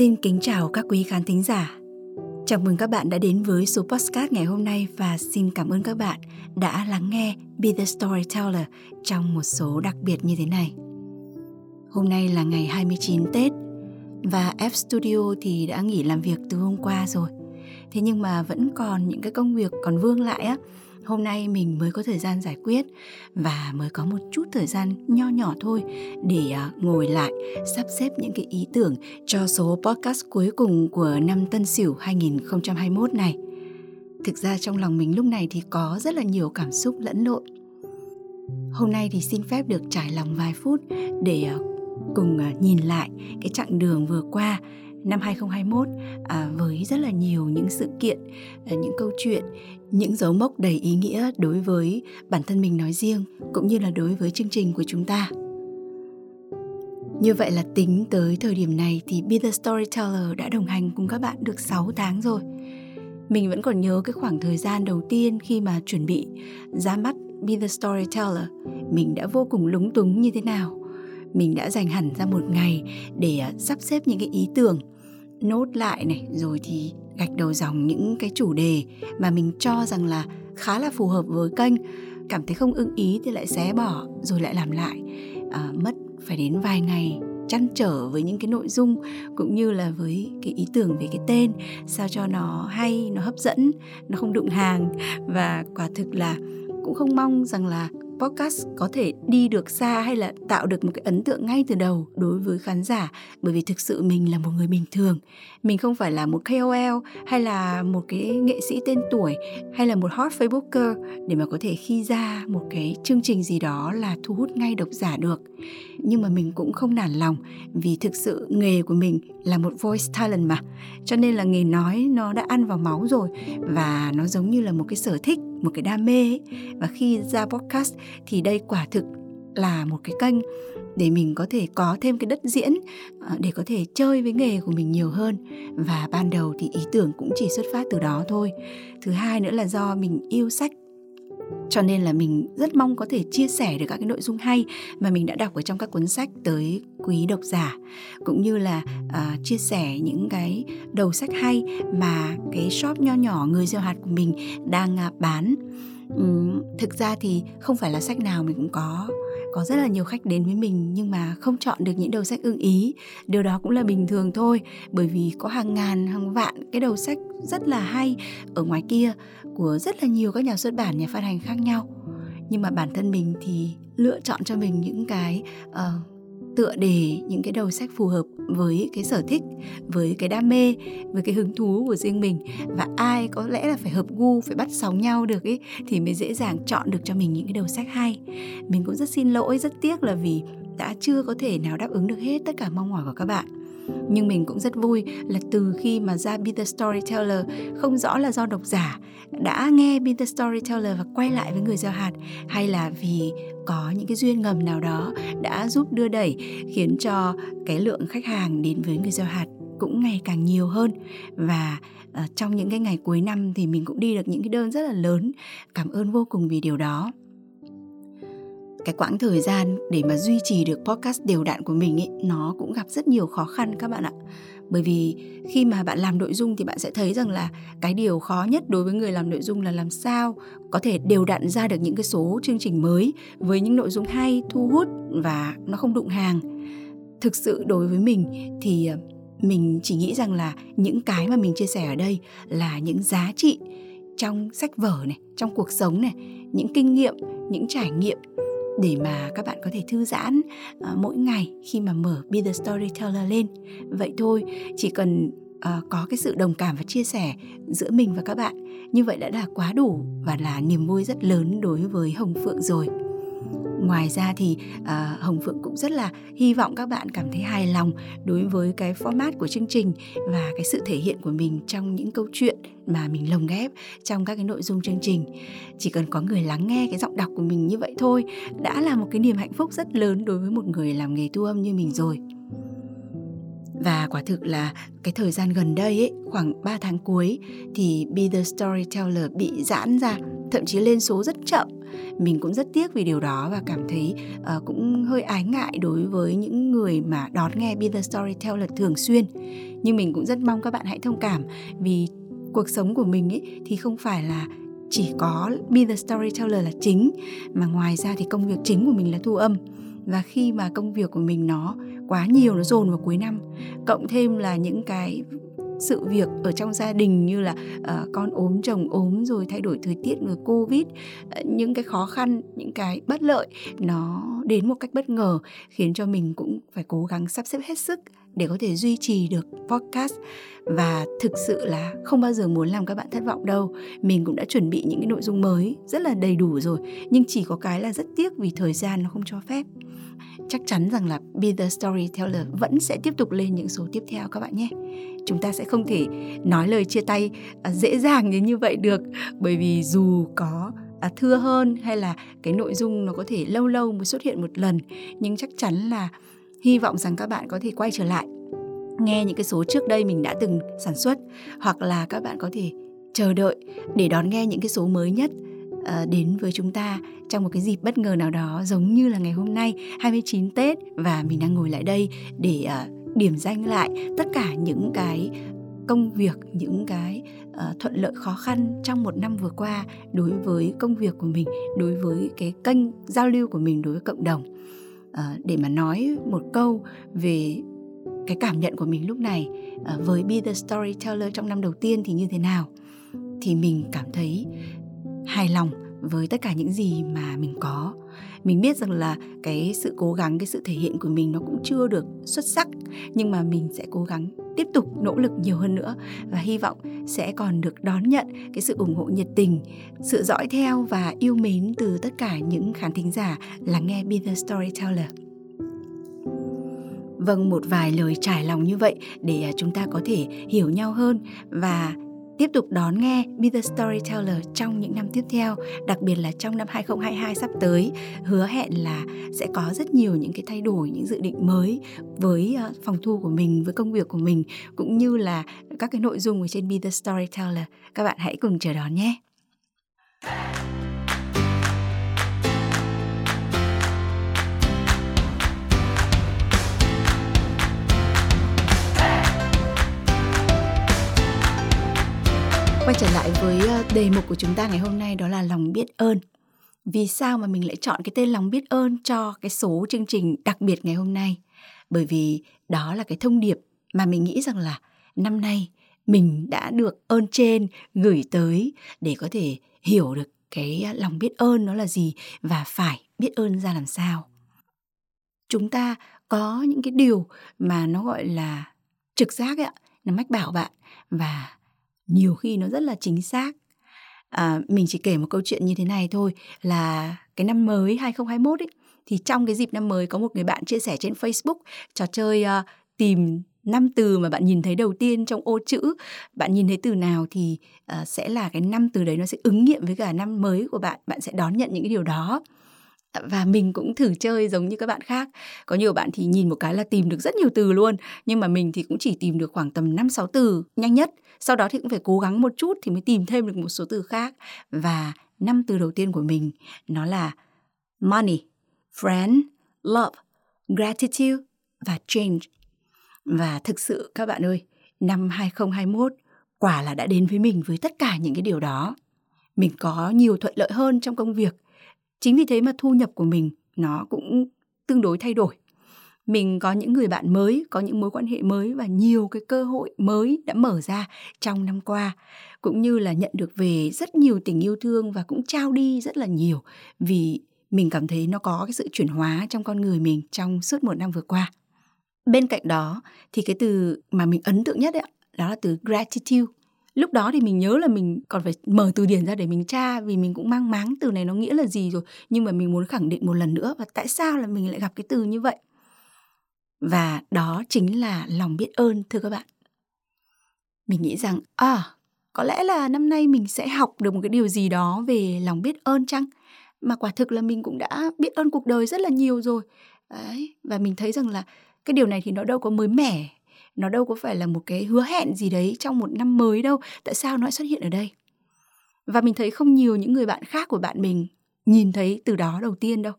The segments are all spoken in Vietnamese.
Xin kính chào các quý khán thính giả. Chào mừng các bạn đã đến với số podcast ngày hôm nay và xin cảm ơn các bạn đã lắng nghe Be the Storyteller trong một số đặc biệt như thế này. Hôm nay là ngày 29 Tết và F Studio thì đã nghỉ làm việc từ hôm qua rồi. Thế nhưng mà vẫn còn những cái công việc còn vương lại á hôm nay mình mới có thời gian giải quyết và mới có một chút thời gian nho nhỏ thôi để à, ngồi lại, sắp xếp những cái ý tưởng cho số podcast cuối cùng của năm Tân Sửu 2021 này. Thực ra trong lòng mình lúc này thì có rất là nhiều cảm xúc lẫn lộn. Hôm nay thì xin phép được trải lòng vài phút để à, cùng à, nhìn lại cái chặng đường vừa qua năm 2021 à, với rất là nhiều những sự kiện, à, những câu chuyện, những dấu mốc đầy ý nghĩa đối với bản thân mình nói riêng cũng như là đối với chương trình của chúng ta. Như vậy là tính tới thời điểm này thì Be The Storyteller đã đồng hành cùng các bạn được 6 tháng rồi. Mình vẫn còn nhớ cái khoảng thời gian đầu tiên khi mà chuẩn bị ra mắt Be The Storyteller, mình đã vô cùng lúng túng như thế nào mình đã dành hẳn ra một ngày để à, sắp xếp những cái ý tưởng nốt lại này rồi thì gạch đầu dòng những cái chủ đề mà mình cho rằng là khá là phù hợp với kênh. Cảm thấy không ưng ý thì lại xé bỏ rồi lại làm lại. À, mất phải đến vài ngày chăn trở với những cái nội dung cũng như là với cái ý tưởng về cái tên sao cho nó hay nó hấp dẫn nó không đụng hàng. Và quả thực là cũng không mong rằng là podcast có thể đi được xa hay là tạo được một cái ấn tượng ngay từ đầu đối với khán giả? Bởi vì thực sự mình là một người bình thường mình không phải là một KOL hay là một cái nghệ sĩ tên tuổi hay là một hot Facebooker để mà có thể khi ra một cái chương trình gì đó là thu hút ngay độc giả được nhưng mà mình cũng không nản lòng vì thực sự nghề của mình là một voice talent mà cho nên là nghề nói nó đã ăn vào máu rồi và nó giống như là một cái sở thích, một cái đam mê ấy. và khi ra podcast thì đây quả thực là một cái kênh để mình có thể có thêm cái đất diễn ờ, để có thể chơi với nghề của mình nhiều hơn. Và ban đầu thì ý tưởng cũng chỉ xuất phát từ đó thôi. Thứ hai nữa là do mình yêu sách cho nên là mình rất mong có thể chia sẻ được các cái nội dung hay mà mình đã đọc ở trong các cuốn sách tới quý độc giả. Cũng như là uh, chia sẻ những cái đầu sách hay mà cái shop nho nhỏ người gieo hạt của mình đang uh, bán. Um, thực ra thì không phải là sách nào mình cũng có có rất là nhiều khách đến với mình nhưng mà không chọn được những đầu sách ưng ý. Điều đó cũng là bình thường thôi bởi vì có hàng ngàn hàng vạn cái đầu sách rất là hay ở ngoài kia của rất là nhiều các nhà xuất bản nhà phát hành khác nhau. Nhưng mà bản thân mình thì lựa chọn cho mình những cái uh, tựa đề những cái đầu sách phù hợp với cái sở thích, với cái đam mê, với cái hứng thú của riêng mình. Và ai có lẽ là phải hợp gu, phải bắt sóng nhau được ấy thì mới dễ dàng chọn được cho mình những cái đầu sách hay. Mình cũng rất xin lỗi, rất tiếc là vì đã chưa có thể nào đáp ứng được hết tất cả mong mỏi của các bạn nhưng mình cũng rất vui là từ khi mà ra Be The Storyteller không rõ là do độc giả đã nghe Be The Storyteller và quay lại với người gieo hạt hay là vì có những cái duyên ngầm nào đó đã giúp đưa đẩy khiến cho cái lượng khách hàng đến với người gieo hạt cũng ngày càng nhiều hơn. Và uh, trong những cái ngày cuối năm thì mình cũng đi được những cái đơn rất là lớn. Cảm ơn vô cùng vì điều đó cái quãng thời gian để mà duy trì được podcast đều đặn của mình ấy nó cũng gặp rất nhiều khó khăn các bạn ạ. Bởi vì khi mà bạn làm nội dung thì bạn sẽ thấy rằng là cái điều khó nhất đối với người làm nội dung là làm sao có thể đều đặn ra được những cái số chương trình mới với những nội dung hay, thu hút và nó không đụng hàng. Thực sự đối với mình thì ờ, mình chỉ nghĩ rằng là những cái mà mình chia sẻ ở đây là những giá trị trong sách vở này, trong cuộc sống này, những kinh nghiệm, những trải nghiệm để mà các bạn có thể thư giãn uh, mỗi ngày khi mà mở Be the Storyteller lên. Vậy thôi, chỉ cần uh, có cái sự đồng cảm và chia sẻ giữa mình và các bạn, như vậy đã là quá đủ và là niềm vui rất lớn đối với Hồng Phượng rồi ngoài ra thì à, hồng phượng cũng rất là hy vọng các bạn cảm thấy hài lòng đối với cái format của chương trình và cái sự thể hiện của mình trong những câu chuyện mà mình lồng ghép trong các cái nội dung chương trình chỉ cần có người lắng nghe cái giọng đọc của mình như vậy thôi đã là một cái niềm hạnh phúc rất lớn đối với một người làm nghề thu âm như mình rồi và quả thực là cái thời gian gần đây ấy, khoảng 3 tháng cuối thì Be The Storyteller bị giãn ra, thậm chí lên số rất chậm. Mình cũng rất tiếc vì điều đó và cảm thấy uh, cũng hơi ái ngại đối với những người mà đón nghe Be The Storyteller thường xuyên. Nhưng mình cũng rất mong các bạn hãy thông cảm vì cuộc sống của mình ấy thì không phải là chỉ có Be The Storyteller là chính mà ngoài ra thì công việc chính của mình là thu âm và khi mà công việc của mình nó quá nhiều nó dồn vào cuối năm cộng thêm là những cái sự việc ở trong gia đình như là uh, con ốm chồng ốm rồi thay đổi thời tiết rồi covid uh, những cái khó khăn những cái bất lợi nó đến một cách bất ngờ khiến cho mình cũng phải cố gắng sắp xếp hết sức để có thể duy trì được podcast. Và thực sự là không bao giờ muốn làm các bạn thất vọng đâu. Mình cũng đã chuẩn bị những cái nội dung mới rất là đầy đủ rồi nhưng chỉ có cái là rất tiếc vì thời gian nó không cho phép chắc chắn rằng là Be The Storyteller vẫn sẽ tiếp tục lên những số tiếp theo các bạn nhé. Chúng ta sẽ không thể nói lời chia tay à, dễ dàng như như vậy được. Bởi vì dù có à, thưa hơn hay là cái nội dung nó có thể lâu lâu mới xuất hiện một lần nhưng chắc chắn là hy vọng rằng các bạn có thể quay trở lại nghe những cái số trước đây mình đã từng sản xuất hoặc là các bạn có thể chờ đợi để đón nghe những cái số mới nhất Ờ, đến với chúng ta trong một cái dịp bất ngờ nào đó giống như là ngày hôm nay 29 Tết và mình đang ngồi lại đây để uh, điểm danh lại tất cả những cái công việc những cái uh, thuận lợi khó khăn trong một năm vừa qua đối với công việc của mình đối với cái kênh giao lưu của mình đối với cộng đồng. Uh, để mà nói một câu về cái cảm nhận của mình lúc này uh, với Be the Storyteller trong năm đầu tiên thì như thế nào thì mình cảm thấy hài lòng với tất cả những gì mà mình có. Mình biết rằng là cái sự cố gắng, cái sự thể hiện của mình nó cũng chưa được xuất sắc, nhưng mà mình sẽ cố gắng tiếp tục nỗ lực nhiều hơn nữa và hy vọng sẽ còn được đón nhận cái sự ủng hộ nhiệt tình, sự dõi theo và yêu mến từ tất cả những khán thính giả lắng nghe Be The Storyteller. Vâng một vài lời trải lòng như vậy để à, chúng ta có thể hiểu nhau hơn và tiếp tục đón nghe Be The Storyteller trong những năm tiếp theo, đặc biệt là trong năm 2022 sắp tới, hứa hẹn là sẽ có rất nhiều những cái thay đổi, những dự định mới với ờ, phòng thu của mình, với công việc của mình cũng như là các cái nội dung ở trên Be The Storyteller. Các bạn hãy cùng chờ đón nhé. Quay trở lại với ờ, đề mục của chúng ta ngày hôm nay, đó là lòng biết ơn. Vì sao mà mình lại chọn cái tên lòng biết ơn cho cái số chương trình đặc biệt ngày hôm nay? Bởi vì đó là cái thông điệp mà mình nghĩ rằng là năm nay mình đã được ơn trên, gửi tới để có thể hiểu được cái ờ, lòng biết ơn nó là gì và phải biết ơn ra làm sao. Chúng ta có những cái điều mà nó gọi là trực giác ấy ạ, nó mách bảo bạn và nhiều khi nó rất là chính xác. À, mình chỉ kể một câu chuyện như thế này thôi là cái năm mới 2021 ấy thì trong cái dịp năm mới có một người bạn chia sẻ trên Facebook trò chơi uh, tìm năm từ mà bạn nhìn thấy đầu tiên trong ô chữ. Bạn nhìn thấy từ nào thì uh, sẽ là cái năm từ đấy nó sẽ ứng nghiệm với cả năm mới của bạn bạn sẽ đón nhận những cái điều đó và mình cũng thử chơi giống như các bạn khác. Có nhiều bạn thì nhìn một cái là tìm được rất nhiều từ luôn, nhưng mà mình thì cũng chỉ tìm được khoảng tầm năm, sáu từ nhanh nhất. Sau đó thì cũng phải cố gắng một chút thì mới tìm thêm được một số từ khác. Và năm từ đầu tiên của mình, nó là money, friend, love, gratitude và change. Và thực sự các bạn ơi, năm 2021 quả là đã đến với mình với tất cả những cái điều đó. Mình có nhiều thuận lợi hơn trong công việc chính vì thế mà thu nhập của mình nó cũng tương đối thay đổi. Mình có những người bạn mới có những mối quan hệ mới và nhiều cái cơ hội mới đã mở ra trong năm qua cũng như là nhận được về rất nhiều tình yêu thương và cũng trao đi rất là nhiều vì mình cảm thấy nó có cái sự chuyển hóa trong con người mình trong suốt một năm vừa qua. Bên cạnh đó thì cái từ mà mình ấn tượng nhất ấy, đó là từ gratitude lúc đó thì mình nhớ là mình còn phải mở từ điển ra để mình tra vì mình cũng mang máng từ này nó nghĩa là gì rồi. Nhưng mà mình muốn khẳng định một lần nữa và tại sao là mình lại gặp cái từ như vậy? Và đó chính là lòng biết ơn, thưa các bạn. Mình nghĩ rằng à có lẽ là năm nay mình sẽ học được một cái điều gì đó về lòng biết ơn chăng? Mà quả thực là mình cũng đã biết ơn cuộc đời rất là nhiều rồi. Đấy, và mình thấy rằng là cái điều này thì nó đâu có mới mẻ nó đâu có phải là một cái hứa hẹn gì đấy trong một năm mới đâu. Tại sao nó lại xuất hiện ở đây? Và mình thấy không nhiều những người bạn khác của bạn mình nhìn thấy từ đó đầu tiên đâu.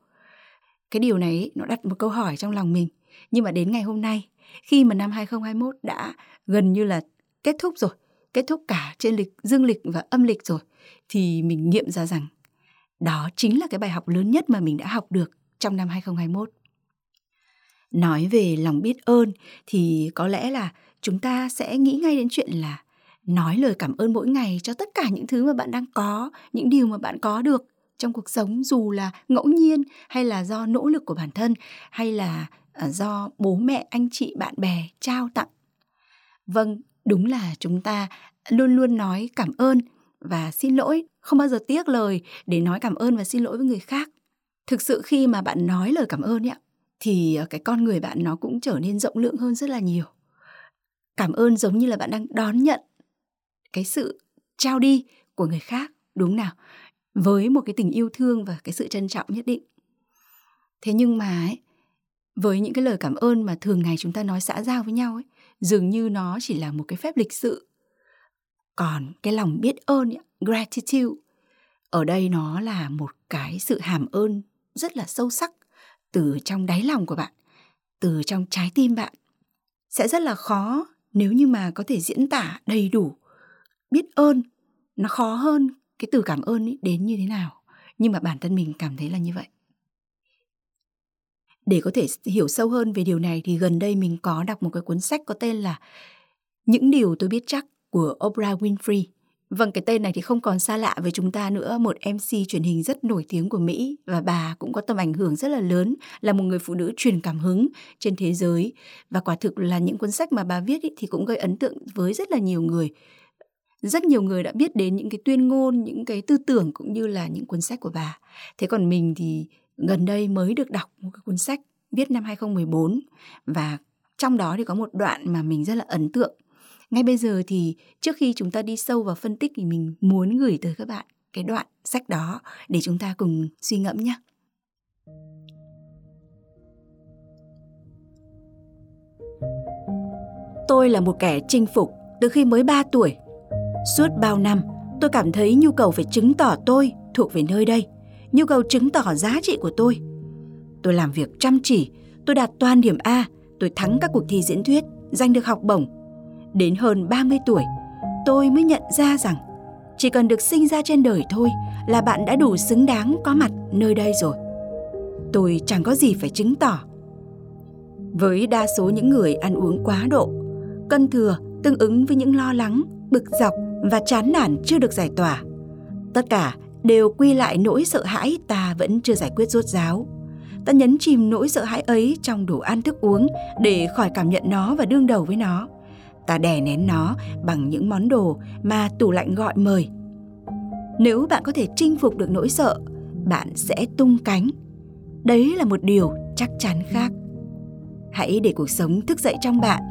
Cái điều này nó đặt một câu hỏi trong lòng mình. Nhưng mà đến ngày hôm nay, khi mà năm 2021 đã gần như là kết thúc rồi, kết thúc cả trên lịch, dương lịch và âm lịch rồi, thì mình nghiệm ra rằng đó chính là cái bài học lớn nhất mà mình đã học được trong năm 2021 nói về lòng biết ơn thì có lẽ là chúng ta sẽ nghĩ ngay đến chuyện là nói lời cảm ơn mỗi ngày cho tất cả những thứ mà bạn đang có những điều mà bạn có được trong cuộc sống dù là ngẫu nhiên hay là do nỗ lực của bản thân hay là à, do bố mẹ anh chị bạn bè trao tặng. Vâng đúng là chúng ta luôn luôn nói cảm ơn và xin lỗi không bao giờ tiếc lời để nói cảm ơn và xin lỗi với người khác. Thực sự khi mà bạn nói lời cảm ơn ấy, thì ờ, cái con người bạn nó cũng trở nên rộng lượng hơn rất là nhiều. Cảm ơn giống như là bạn đang đón nhận cái sự trao đi của người khác đúng nào? Với một cái tình yêu thương và cái sự trân trọng nhất định. Thế nhưng mà ấy, với những cái lời cảm ơn mà thường ngày chúng ta nói xã giao với nhau ấy dường như nó chỉ là một cái phép lịch sự. Còn cái lòng biết ơn ấy, gratitude ở đây nó là một cái sự hàm ơn rất là sâu sắc từ trong đáy lòng của bạn, từ trong trái tim bạn. Sẽ rất là khó nếu như mà có thể diễn tả đầy đủ, biết ơn, nó khó hơn cái từ cảm ơn ấy đến như thế nào. Nhưng mà bản thân mình cảm thấy là như vậy. Để có thể hiểu sâu hơn về điều này thì gần đây mình có đọc một cái cuốn sách có tên là những điều tôi biết chắc của Oprah Winfrey. Vâng, cái tên này thì không còn xa lạ với chúng ta nữa, một MC truyền hình rất nổi tiếng của Mỹ và bà cũng có tầm ảnh hưởng rất là lớn, là một người phụ nữ truyền cảm hứng trên thế giới. Và quả thực là những cuốn sách mà bà viết ý, thì cũng gây ấn tượng với rất là nhiều người. Rất nhiều người đã biết đến những cái tuyên ngôn, những cái tư tưởng cũng như là những cuốn sách của bà. Thế còn mình thì gần đây mới được đọc một cái cuốn sách viết năm 2014 và trong đó thì có một đoạn mà mình rất là ấn tượng ngay bây giờ thì trước khi chúng ta đi sâu vào phân tích thì mình muốn gửi tới các bạn cái đoạn sách đó để chúng ta cùng suy ngẫm nhé. Tôi là một kẻ chinh phục từ khi mới 3 tuổi. Suốt bao năm, tôi cảm thấy nhu cầu phải chứng tỏ tôi thuộc về nơi đây, nhu cầu chứng tỏ giá trị của tôi. Tôi làm việc chăm chỉ, tôi đạt toàn điểm A, tôi thắng các cuộc thi diễn thuyết, giành được học bổng, Đến hơn 30 tuổi, tôi mới nhận ra rằng chỉ cần được sinh ra trên đời thôi là bạn đã đủ xứng đáng có mặt nơi đây rồi. Tôi chẳng có gì phải chứng tỏ. Với đa số những người ăn uống quá độ, cân thừa tương ứng với những lo lắng, bực dọc và chán nản chưa được giải tỏa. Tất cả đều quy lại nỗi sợ hãi ta vẫn chưa giải quyết rốt ráo. Ta nhấn chìm nỗi sợ hãi ấy trong đồ ăn thức uống để khỏi cảm nhận nó và đương đầu với nó – ta đè nén nó bằng những món đồ mà tủ lạnh gọi mời. Nếu bạn có thể chinh phục được nỗi sợ, bạn sẽ tung cánh. Đấy là một điều chắc chắn khác. Hãy để cuộc sống thức dậy trong bạn,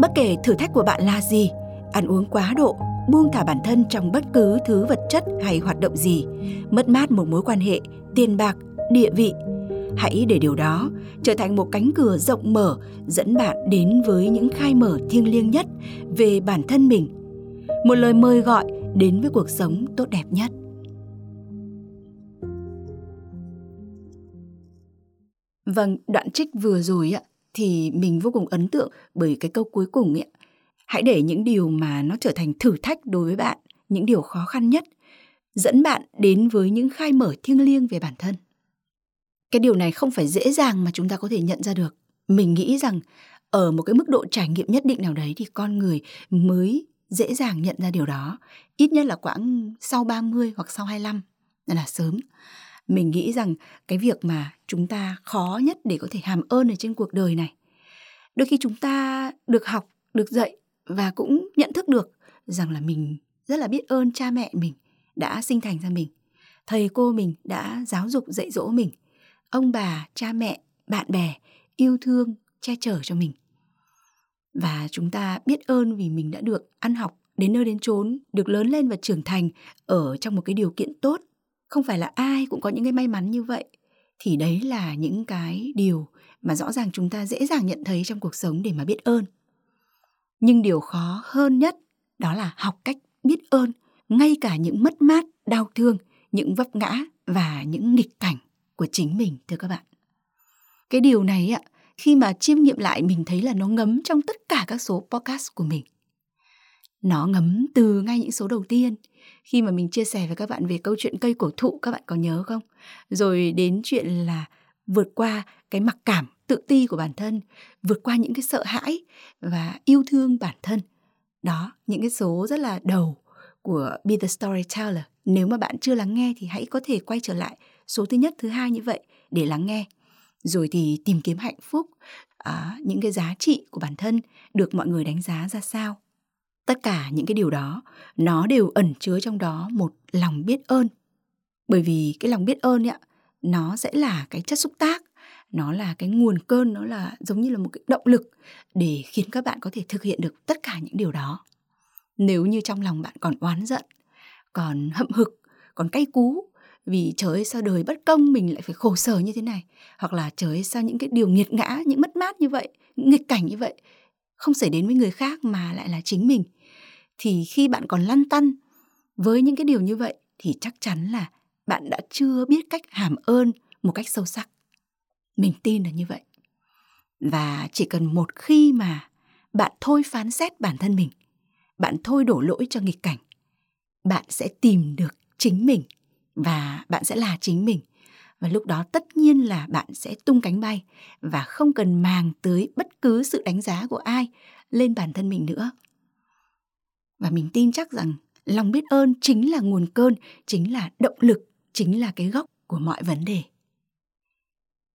bất kể thử thách của bạn là gì, ăn uống quá độ, buông thả bản thân trong bất cứ thứ vật chất hay hoạt động gì, mất mát một mối quan hệ, tiền bạc, địa vị, hãy để điều đó trở thành một cánh cửa rộng mở, dẫn bạn đến với những khai mở thiêng liêng nhất về bản thân mình. Một lời mời gọi đến với cuộc sống tốt đẹp nhất. Vâng đoạn trích vừa rồi ạ thì mình vô cùng ấn tượng bởi cái câu cuối cùng ạ hãy để những điều mà nó trở thành thử thách đối với bạn, những điều khó khăn nhất, dẫn bạn đến với những khai mở thiêng liêng về bản thân cái điều này không phải dễ dàng mà chúng ta có thể nhận ra được. Mình nghĩ rằng ở một cái mức độ trải nghiệm nhất định nào đấy thì con người mới dễ dàng nhận ra điều đó. Ít nhất là quãng sau 30 hoặc sau 25 là sớm. Mình nghĩ rằng cái việc mà chúng ta khó nhất để có thể hàm ơn ở trên cuộc đời này, đôi khi chúng ta được học, được dạy và cũng nhận thức được rằng là mình rất là biết ơn cha mẹ mình đã sinh thành ra mình, thầy cô mình đã giáo dục, dạy dỗ mình ông bà, cha mẹ, bạn bè yêu thương, che chở cho mình. Và chúng ta biết ơn vì mình đã được ăn học đến nơi đến chốn, được lớn lên và trưởng thành ở trong một cái điều kiện tốt. Không phải là ai cũng có những cái may mắn như vậy. Thì đấy là những cái điều mà rõ ràng chúng ta dễ dàng nhận thấy trong cuộc sống để mà biết ơn. Nhưng điều khó hơn nhất đó là học cách biết ơn, ngay cả những mất mát, đau thương, những vấp ngã và những nghịch cảnh của chính mình, thưa các bạn. Cái điều này ạ khi mà chiêm nghiệm lại mình thấy là nó ngấm trong tất cả các số podcast của mình. Nó ngấm từ ngay những số đầu tiên. Khi mà mình chia sẻ với các bạn về câu chuyện cây cổ thụ, các bạn có nhớ không? Rồi đến chuyện là vượt qua cái mặc cảm tự ti của bản thân, vượt qua những cái sợ hãi và yêu thương bản thân. Đó, những cái số rất là đầu của Be the Storyteller. Nếu mà bạn chưa lắng nghe thì hãy có thể quay trở lại số thứ nhất thứ hai như vậy để lắng nghe. Rồi thì tìm kiếm hạnh phúc à, những cái giá trị của bản thân được mọi người đánh giá ra sao. Tất cả những cái điều đó nó đều ẩn chứa trong đó một lòng biết ơn. Bởi vì cái lòng biết ơn ạ nó sẽ là cái chất xúc tác nó là cái nguồn cơn nó là giống như là một cái động lực để khiến các bạn có thể thực hiện được tất cả những điều đó. Nếu như trong lòng bạn còn oán giận còn hậm hực còn cay cú vì trời ơi sao đời bất công mình lại phải khổ sở như thế này? Hoặc là trời ơi sao những cái điều nghiệt ngã, những mất mát như vậy những nghịch cảnh như vậy không xảy đến với người khác mà lại là chính mình? Thì khi bạn còn lăn tăn với những cái điều như vậy thì chắc chắn là bạn đã chưa biết cách hàm ơn một cách sâu sắc. Mình tin là như vậy. Và chỉ cần một khi mà bạn thôi phán xét bản thân mình, bạn thôi đổ lỗi cho nghịch cảnh, bạn sẽ tìm được chính mình và bạn sẽ là chính mình. Và lúc đó tất nhiên là bạn sẽ tung cánh bay và không cần màng tới bất cứ sự đánh giá của ai lên bản thân mình nữa. Và mình tin chắc rằng lòng biết ơn chính là nguồn cơn, chính là động lực, chính là cái gốc của mọi vấn đề.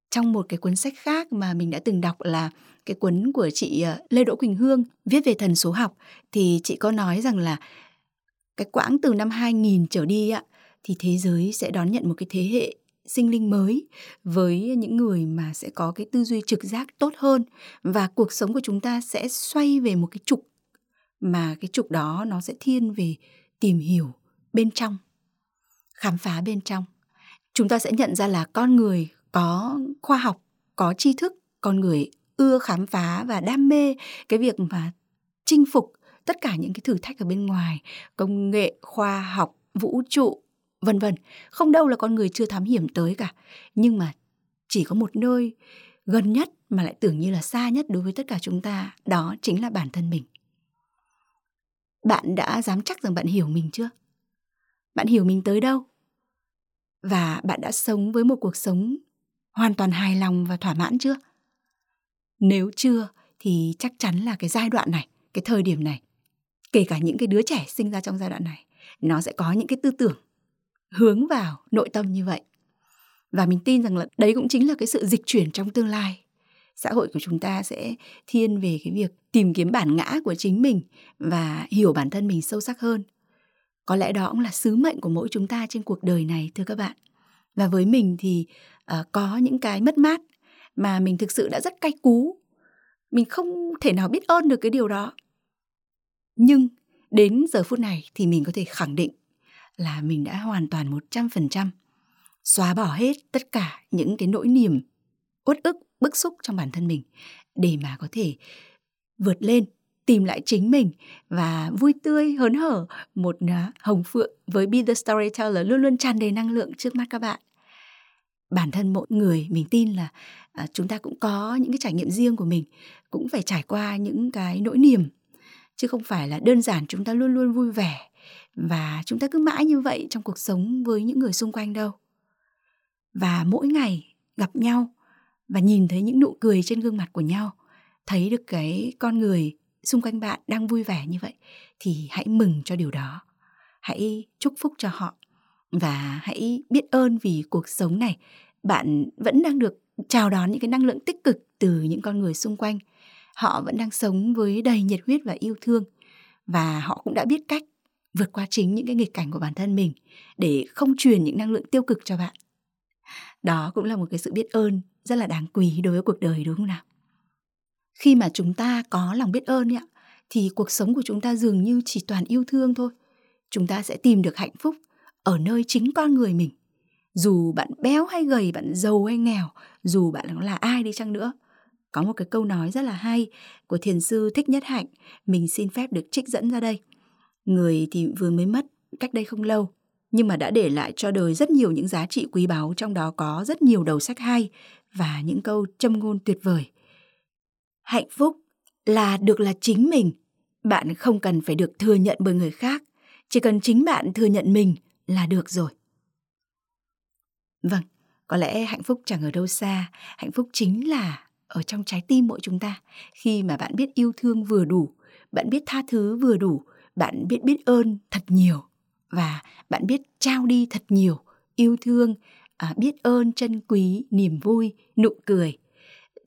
Trong một cái cuốn sách khác mà mình đã từng đọc là cái cuốn của chị ờ, Lê Đỗ Quỳnh Hương, viết về thần số học, thì chị có nói rằng là cái quãng từ năm 2000 trở đi ạ thì thế giới sẽ đón nhận một cái thế hệ sinh linh mới với những người mà sẽ có cái tư duy trực giác tốt hơn và cuộc sống của chúng ta sẽ xoay về một cái trục mà cái trục đó nó sẽ thiên về tìm hiểu bên trong, khám phá bên trong. Chúng ta sẽ nhận ra là con người có khoa học, có tri thức, con người ưa khám phá và đam mê cái việc mà chinh phục tất cả những cái thử thách ở bên ngoài, công nghệ, khoa học, vũ trụ vân vân. Không đâu là con người chưa thám hiểm tới cả. Nhưng mà chỉ có một nơi gần nhất mà lại tưởng như là xa nhất đối với tất cả chúng ta, đó chính là bản thân mình. Bạn đã dám chắc rằng bạn hiểu mình chưa? Bạn hiểu mình tới đâu? Và bạn đã sống với một cuộc sống hoàn toàn hài lòng và thỏa mãn chưa? Nếu chưa thì chắc chắn là cái giai đoạn này, cái thời điểm này, kể cả những cái đứa trẻ sinh ra trong giai đoạn này, nó sẽ có những cái tư tưởng hướng vào nội tâm như vậy. Và mình tin rằng là đấy cũng chính là cái sự dịch chuyển trong tương lai. Xã hội của chúng ta sẽ thiên về cái việc tìm kiếm bản ngã của chính mình và hiểu bản thân mình sâu sắc hơn. Có lẽ đó cũng là sứ mệnh của mỗi chúng ta trên cuộc đời này thưa các bạn. Và với mình thì uh, có những cái mất mát mà mình thực sự đã rất cay cú. Mình không thể nào biết ơn được cái điều đó. Nhưng đến giờ phút này thì mình có thể khẳng định là mình đã hoàn toàn 100% xóa bỏ hết tất cả những cái nỗi niềm uất ức, bức xúc trong bản thân mình để mà có thể vượt lên, tìm lại chính mình và vui tươi, hớn hở một à, hồng phượng với Be The Storyteller luôn luôn tràn đầy năng lượng trước mắt các bạn. Bản thân mỗi người mình tin là à, chúng ta cũng có những cái trải nghiệm riêng của mình, cũng phải trải qua những cái nỗi niềm chứ không phải là đơn giản chúng ta luôn luôn vui vẻ và chúng ta cứ mãi như vậy trong cuộc sống với những người xung quanh đâu. Và mỗi ngày gặp nhau và nhìn thấy những nụ cười trên gương mặt của nhau, thấy được cái con người xung quanh bạn đang vui vẻ như vậy, thì hãy mừng cho điều đó. Hãy chúc phúc cho họ và hãy biết ơn vì cuộc sống này. Bạn vẫn đang được chào đón những cái năng lượng tích cực từ những con người xung quanh. Họ vẫn đang sống với đầy nhiệt huyết và yêu thương và họ cũng đã biết cách vượt qua chính những cái nghịch cảnh của bản thân mình để không truyền những năng lượng tiêu cực cho bạn. Đó cũng là một cái sự biết ơn rất là đáng quý đối với cuộc đời đúng không nào? Khi mà chúng ta có lòng biết ơn ấy, thì cuộc sống của chúng ta dường như chỉ toàn yêu thương thôi. Chúng ta sẽ tìm được hạnh phúc ở nơi chính con người mình. Dù bạn béo hay gầy bạn giàu hay nghèo dù bạn là ai đi chăng nữa có một cái câu nói rất là hay của thiền sư thích nhất hạnh mình xin phép được trích dẫn ra đây người thì vừa mới mất, cách đây không lâu. Nhưng mà đã để lại cho đời rất nhiều những giá trị quý báu, trong đó có rất nhiều đầu sách hay và những câu châm ngôn tuyệt vời. Hạnh phúc là được là chính mình. Bạn không cần phải được thừa nhận bởi người khác. Chỉ cần chính bạn thừa nhận mình là được rồi. Vâng có lẽ hạnh phúc chẳng ở đâu xa. Hạnh phúc chính là ở trong trái tim mỗi chúng ta. Khi mà bạn biết yêu thương vừa đủ, bạn biết tha thứ vừa đủ bạn biết biết ơn thật nhiều và bạn biết trao đi thật nhiều yêu thương à, biết ơn chân quý niềm vui nụ cười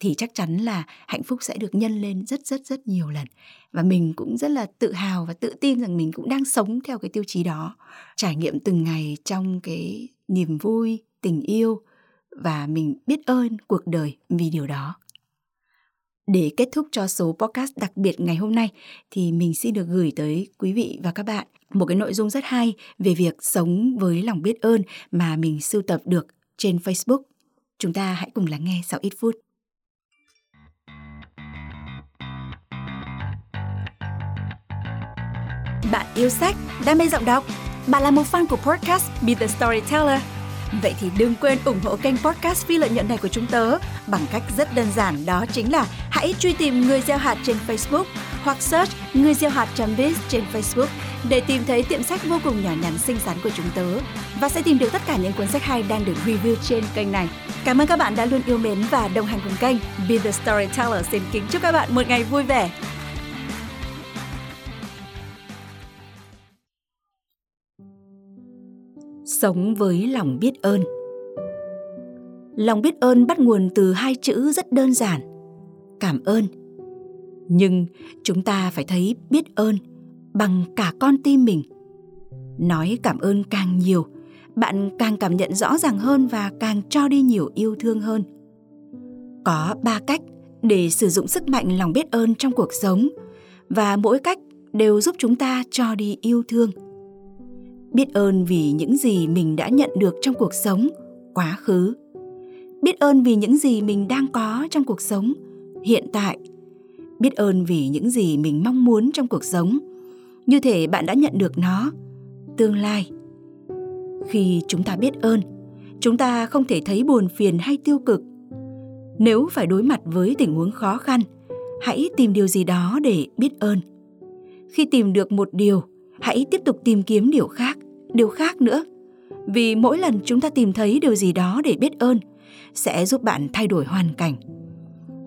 thì chắc chắn là hạnh phúc sẽ được nhân lên rất rất rất nhiều lần. Và mình cũng rất là tự hào và tự tin rằng mình cũng đang sống theo cái tiêu chí đó trải nghiệm từng ngày trong cái niềm vui tình yêu và mình biết ơn cuộc đời vì điều đó để kết thúc cho số podcast đặc biệt ngày hôm nay thì mình xin được gửi tới quý vị và các bạn một cái nội dung rất hay về việc sống với lòng biết ơn mà mình sưu tập được trên Facebook. Chúng ta hãy cùng lắng nghe sau ít phút. Bạn yêu sách, đam mê giọng đọc, bạn là một fan của podcast Be The Storyteller Vậy thì đừng quên ủng hộ kênh podcast phi lợi nhuận này của chúng tớ bằng cách rất đơn giản, đó chính là hãy truy tìm người gieo hạt trên Facebook hoặc search người gieo hạt biz trên Facebook để tìm thấy tiệm sách vô cùng nhỏ nhắn xinh xắn của chúng tớ và sẽ tìm được tất cả những cuốn sách hay đang được review trên kênh này. Cảm ơn các bạn đã luôn yêu mến và đồng hành cùng kênh. Be the Storyteller xin kính chúc các bạn một ngày vui vẻ. Sống với lòng biết ơn. Lòng biết ơn bắt nguồn từ hai chữ rất đơn giản, cảm ơn. Nhưng chúng ta phải thấy biết ơn bằng cả con tim mình. Nói cảm ơn càng nhiều, bạn càng cảm nhận rõ ràng hơn và càng cho đi nhiều yêu thương hơn. Có ba cách để sử dụng sức mạnh lòng biết ơn trong cuộc sống và mỗi cách đều giúp chúng ta cho đi yêu thương biết ơn vì những gì mình đã nhận được trong cuộc sống, quá khứ. Biết ơn vì những gì mình đang có trong cuộc sống, hiện tại. Biết ơn vì những gì mình mong muốn trong cuộc sống, như thể bạn đã nhận được nó, tương lai. Khi chúng ta biết ơn, chúng ta không thể thấy buồn phiền hay tiêu cực. Nếu phải đối mặt với tình huống khó khăn, hãy tìm điều gì đó để biết ơn. Khi tìm được một điều, hãy tiếp tục tìm kiếm điều khác điều khác nữa. Vì mỗi lần chúng ta tìm thấy điều gì đó để biết ơn, sẽ giúp bạn thay đổi hoàn cảnh.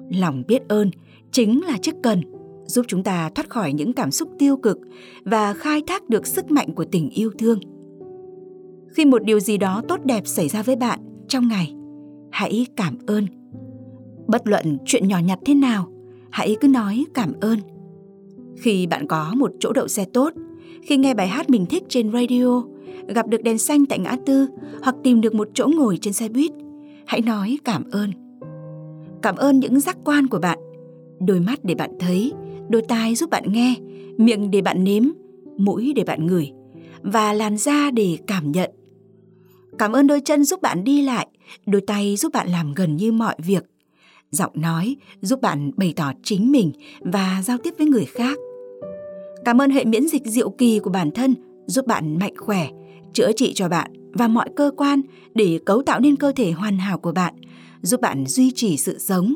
Lòng biết ơn chính là chiếc cần, giúp chúng ta thoát khỏi những cảm xúc tiêu cực và khai thác được sức mạnh của tình yêu thương. Khi một điều gì đó tốt đẹp xảy ra với bạn trong ngày, hãy cảm ơn. Bất luận chuyện nhỏ nhặt thế nào, hãy cứ nói cảm ơn. Khi bạn có một chỗ đậu xe tốt, khi nghe bài hát mình thích trên radio gặp được đèn xanh tại ngã tư hoặc tìm được một chỗ ngồi trên xe buýt. Hãy nói cảm ơn. Cảm ơn những giác quan của bạn. Đôi mắt để bạn thấy, đôi tai giúp bạn nghe, miệng để bạn nếm, mũi để bạn ngửi và làn da để cảm nhận. Cảm ơn đôi chân giúp bạn đi lại, đôi tay giúp bạn làm gần như mọi việc. Giọng nói giúp bạn bày tỏ chính mình và giao tiếp với người khác. Cảm ơn hệ miễn dịch diệu kỳ của bản thân, giúp bạn mạnh khỏe chữa trị cho bạn và mọi cơ quan để cấu tạo nên cơ thể hoàn hảo của bạn, giúp bạn duy trì sự sống.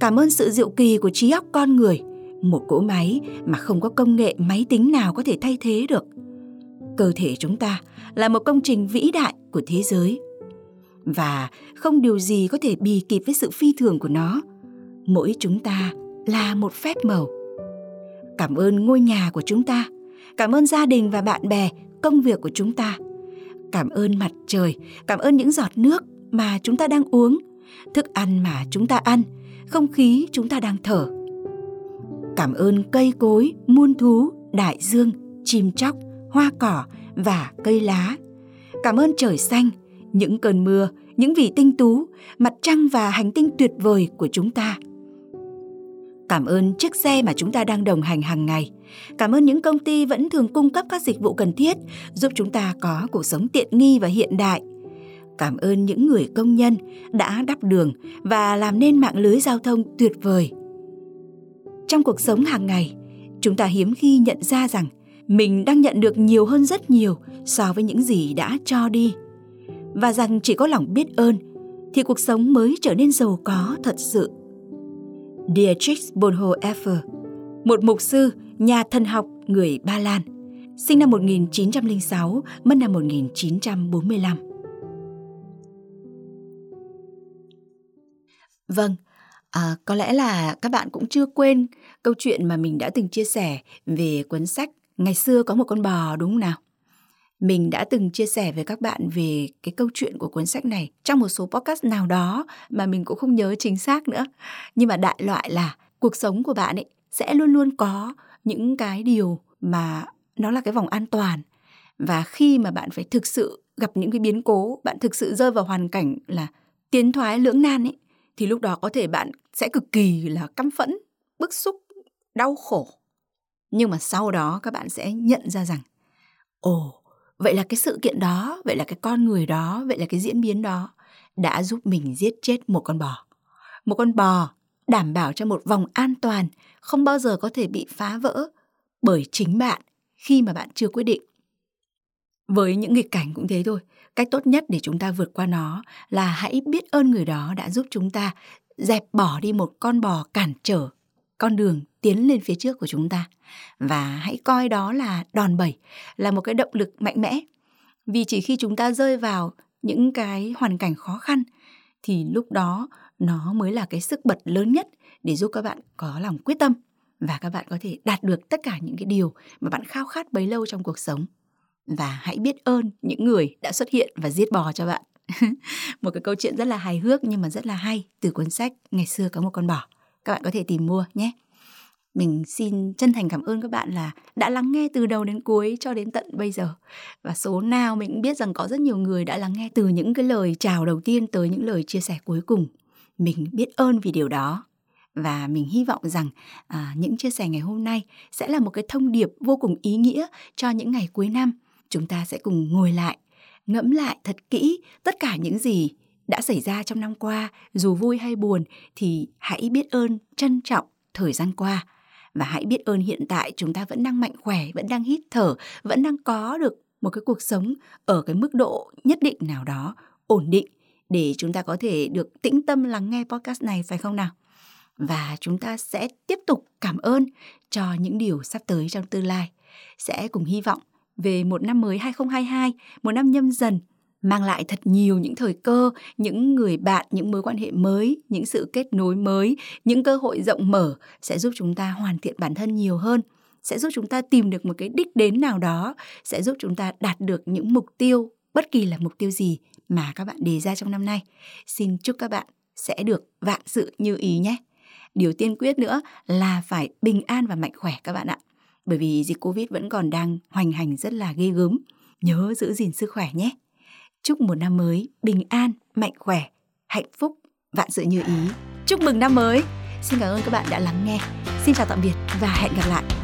Cảm ơn sự diệu kỳ của trí óc con người, một cỗ máy mà không có công nghệ máy tính nào có thể thay thế được. Cơ thể chúng ta là một công trình vĩ đại của thế giới và không điều gì có thể bì kịp với sự phi thường của nó. Mỗi chúng ta là một phép màu. Cảm ơn ngôi nhà của chúng ta, cảm ơn gia đình và bạn bè công việc của chúng ta cảm ơn mặt trời cảm ơn những giọt nước mà chúng ta đang uống thức ăn mà chúng ta ăn không khí chúng ta đang thở cảm ơn cây cối muôn thú đại dương chim chóc hoa cỏ và cây lá. Cảm ơn trời xanh, những cơn mưa, những vì tinh tú, mặt trăng và hành tinh tuyệt vời của chúng ta. Cảm ơn chiếc xe mà chúng ta đang đồng hành hàng ngày. Cảm ơn những công ty vẫn thường cung cấp các dịch vụ cần thiết giúp chúng ta có cuộc sống tiện nghi và hiện đại. Cảm ơn những người công nhân đã đắp đường và làm nên mạng lưới giao thông tuyệt vời. Trong cuộc sống hàng ngày, chúng ta hiếm khi nhận ra rằng mình đang nhận được nhiều hơn rất nhiều so với những gì đã cho đi và rằng chỉ có lòng biết ơn thì cuộc sống mới trở nên giàu có thật sự. Dietrich Bonhoeffer, một mục sư, nhà thần học người Ba Lan, sinh năm 1906, mất năm 1945. Vâng, à, có lẽ là các bạn cũng chưa quên câu chuyện mà mình đã từng chia sẻ về cuốn sách Ngày xưa có một con bò đúng không nào? Mình đã từng chia sẻ với các bạn về cái câu chuyện của cuốn sách này trong một số podcast nào đó mà mình cũng không nhớ chính xác nữa. Nhưng mà đại loại là cuộc sống của bạn ấy sẽ luôn luôn có những cái điều mà nó là cái vòng an toàn và khi mà bạn phải thực sự gặp những cái biến cố, bạn thực sự rơi vào hoàn cảnh là tiến thoái lưỡng nan ấy thì lúc đó có thể bạn sẽ cực kỳ là căm phẫn, bức xúc, đau khổ. Nhưng mà sau đó các bạn sẽ nhận ra rằng ồ, vậy là cái sự kiện đó, vậy là cái con người đó, vậy là cái diễn biến đó đã giúp mình giết chết một con bò. Một con bò đảm bảo cho một vòng an toàn, không bao giờ có thể bị phá vỡ bởi chính bạn khi mà bạn chưa quyết định. Với những nghịch cảnh cũng thế thôi, cách tốt nhất để chúng ta vượt qua nó là hãy biết ơn người đó đã giúp chúng ta dẹp bỏ đi một con bò cản trở con đường tiến lên phía trước của chúng ta. Và hãy coi đó là đòn bẩy, là một cái động lực mạnh mẽ. Vì chỉ khi chúng ta rơi vào những cái hoàn cảnh khó khăn, thì lúc đó nó mới là cái sức bật lớn nhất để giúp các bạn có lòng quyết tâm và các bạn có thể đạt được tất cả những cái điều mà bạn khao khát bấy lâu trong cuộc sống. Và hãy biết ơn những người đã xuất hiện và giết bò cho bạn. Một cái câu chuyện rất là hài hước nhưng mà rất là hay từ cuốn sách ngày xưa có một con bò các bạn có thể tìm mua nhé. Mình xin chân thành cảm ơn các bạn là đã lắng nghe từ đầu đến cuối cho đến tận bây giờ. Và số nào mình cũng biết rằng có rất nhiều người đã lắng nghe từ những cái lời chào đầu tiên tới những lời chia sẻ cuối cùng mình biết ơn vì điều đó. Và mình hy vọng rằng à, những chia sẻ ngày hôm nay sẽ là một cái thông điệp vô cùng ý nghĩa cho những ngày cuối năm. Chúng ta sẽ cùng ngồi lại ngẫm lại thật kỹ tất cả những gì đã xảy ra trong năm qua dù vui hay buồn thì hãy biết ơn trân trọng thời gian qua. Và hãy biết ơn hiện tại chúng ta vẫn đang mạnh khỏe vẫn đang hít thở vẫn đang có được một cái cuộc sống ở cái mức độ nhất định nào đó ổn định để chúng ta có thể được tĩnh tâm lắng nghe podcast này phải không nào? Và chúng ta sẽ tiếp tục cảm ơn cho những điều sắp tới trong tương lai. Sẽ cùng hy vọng về một năm mới 2022, một năm nhâm dần mang lại thật nhiều những thời cơ, những người bạn, những mối quan hệ mới, những sự kết nối mới, những cơ hội rộng mở sẽ giúp chúng ta hoàn thiện bản thân nhiều hơn, sẽ giúp chúng ta tìm được một cái đích đến nào đó, sẽ giúp chúng ta đạt được những mục tiêu, bất kỳ là mục tiêu gì mà các bạn đề ra trong năm nay. Xin chúc các bạn sẽ được vạn sự như ý nhé. Điều tiên quyết nữa là phải bình an và mạnh khỏe các bạn ạ. Bởi vì dịch Covid vẫn còn đang hoành hành rất là ghê gớm. Nhớ giữ gìn sức khỏe nhé. Chúc một năm mới bình an, mạnh khỏe, hạnh phúc, vạn sự như ý. Chúc mừng năm mới. Xin cảm ơn các bạn đã lắng nghe. Xin chào tạm biệt và hẹn gặp lại.